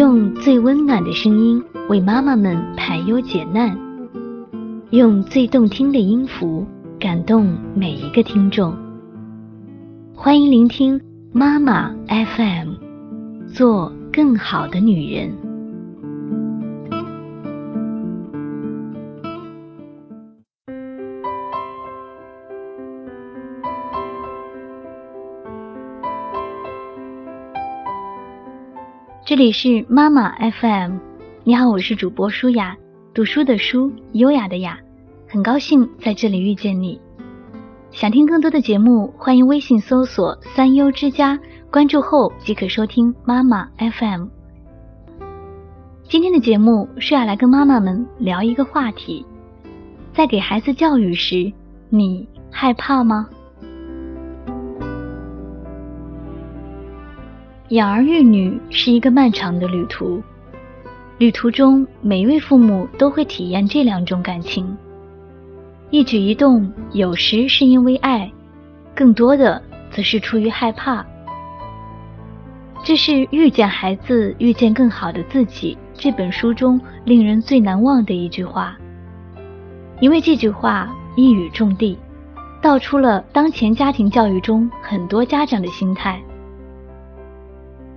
用最温暖的声音为妈妈们排忧解难，用最动听的音符感动每一个听众。欢迎聆听妈妈 FM，做更好的女人。这里是妈妈 FM，你好，我是主播舒雅，读书的书，优雅的雅，很高兴在这里遇见你。想听更多的节目，欢迎微信搜索“三优之家”，关注后即可收听妈妈 FM。今天的节目是要来跟妈妈们聊一个话题：在给孩子教育时，你害怕吗？养儿育女是一个漫长的旅途，旅途中每一位父母都会体验这两种感情。一举一动有时是因为爱，更多的则是出于害怕。这是《遇见孩子，遇见更好的自己》这本书中令人最难忘的一句话，因为这句话一语中的，道出了当前家庭教育中很多家长的心态。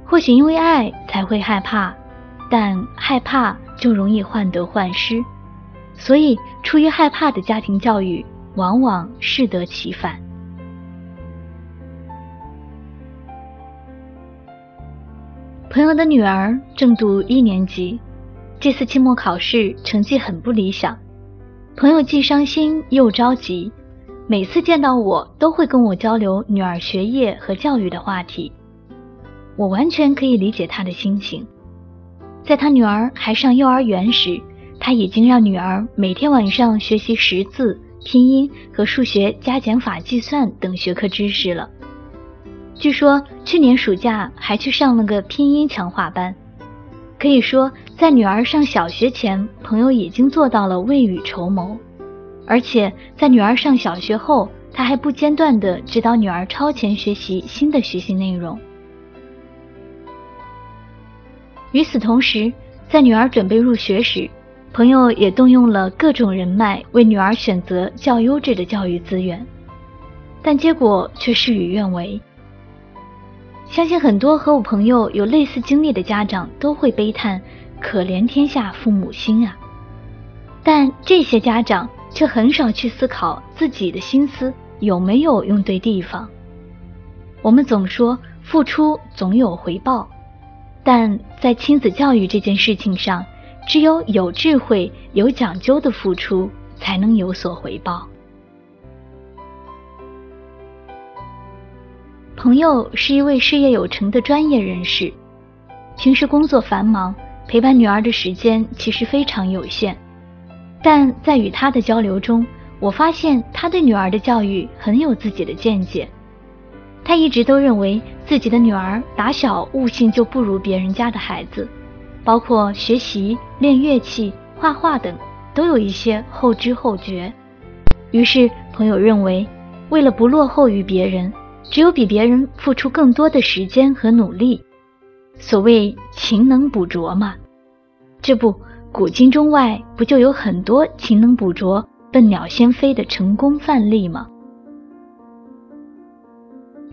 或许因为爱才会害怕，但害怕就容易患得患失，所以出于害怕的家庭教育往往适得其反。朋友的女儿正读一年级，这次期末考试成绩很不理想，朋友既伤心又着急，每次见到我都会跟我交流女儿学业和教育的话题。我完全可以理解他的心情。在他女儿还上幼儿园时，他已经让女儿每天晚上学习识字、拼音和数学加减法计算等学科知识了。据说去年暑假还去上了个拼音强化班。可以说，在女儿上小学前，朋友已经做到了未雨绸缪。而且在女儿上小学后，他还不间断地指导女儿超前学习新的学习内容。与此同时，在女儿准备入学时，朋友也动用了各种人脉为女儿选择较优质的教育资源，但结果却事与愿违。相信很多和我朋友有类似经历的家长都会悲叹：“可怜天下父母心啊！”但这些家长却很少去思考自己的心思有没有用对地方。我们总说付出总有回报。但在亲子教育这件事情上，只有有智慧、有讲究的付出，才能有所回报。朋友是一位事业有成的专业人士，平时工作繁忙，陪伴女儿的时间其实非常有限。但在与他的交流中，我发现他对女儿的教育很有自己的见解。他一直都认为自己的女儿打小悟性就不如别人家的孩子，包括学习、练乐器、画画等，都有一些后知后觉。于是朋友认为，为了不落后于别人，只有比别人付出更多的时间和努力。所谓勤能补拙嘛，这不古今中外不就有很多勤能补拙、笨鸟先飞的成功范例吗？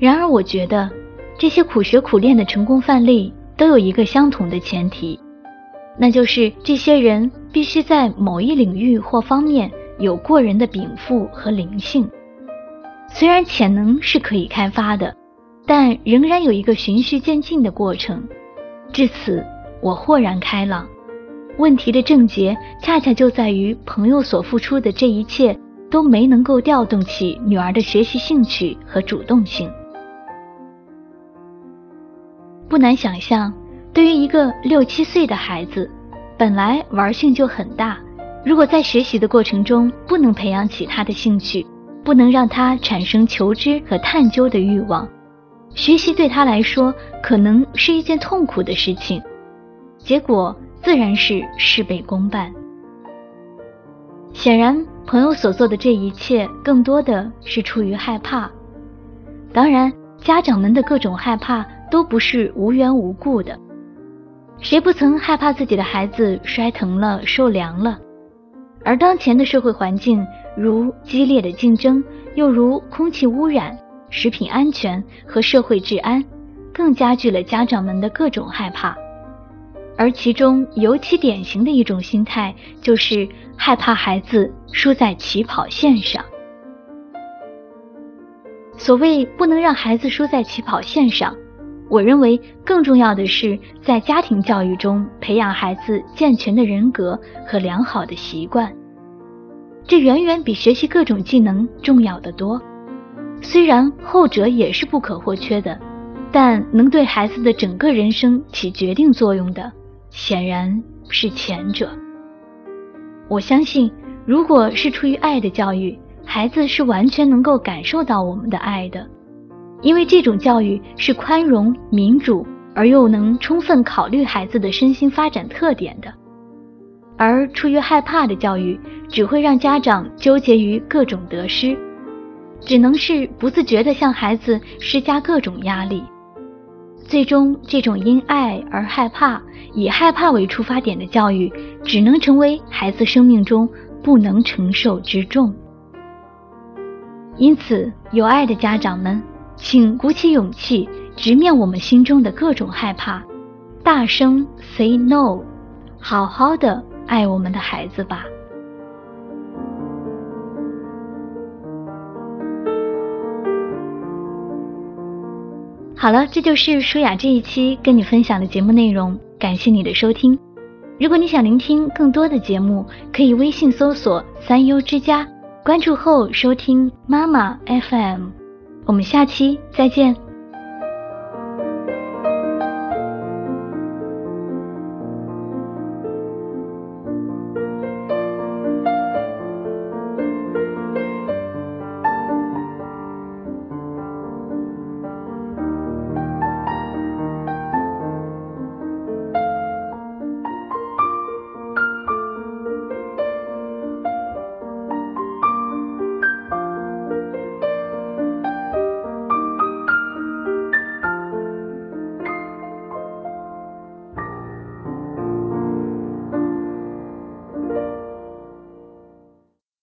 然而，我觉得这些苦学苦练的成功范例都有一个相同的前提，那就是这些人必须在某一领域或方面有过人的禀赋和灵性。虽然潜能是可以开发的，但仍然有一个循序渐进的过程。至此，我豁然开朗。问题的症结恰恰就在于朋友所付出的这一切都没能够调动起女儿的学习兴趣和主动性。不难想象，对于一个六七岁的孩子，本来玩性就很大，如果在学习的过程中不能培养起他的兴趣，不能让他产生求知和探究的欲望，学习对他来说可能是一件痛苦的事情，结果自然是事倍功半。显然，朋友所做的这一切更多的是出于害怕，当然，家长们的各种害怕。都不是无缘无故的。谁不曾害怕自己的孩子摔疼了、受凉了？而当前的社会环境，如激烈的竞争，又如空气污染、食品安全和社会治安，更加剧了家长们的各种害怕。而其中尤其典型的一种心态，就是害怕孩子输在起跑线上。所谓不能让孩子输在起跑线上，我认为更重要的是在家庭教育中培养孩子健全的人格和良好的习惯。这远远比学习各种技能重要的多。虽然后者也是不可或缺的，但能对孩子的整个人生起决定作用的。显然是前者。我相信，如果是出于爱的教育，孩子是完全能够感受到我们的爱的，因为这种教育是宽容、民主，而又能充分考虑孩子的身心发展特点的。而出于害怕的教育，只会让家长纠结于各种得失，只能是不自觉地向孩子施加各种压力。最终，这种因爱而害怕、以害怕为出发点的教育，只能成为孩子生命中不能承受之重。因此，有爱的家长们，请鼓起勇气，直面我们心中的各种害怕，大声 say no，好好的爱我们的孩子吧。好了，这就是舒雅这一期跟你分享的节目内容，感谢你的收听。如果你想聆听更多的节目，可以微信搜索“三优之家”，关注后收听妈妈 FM。我们下期再见。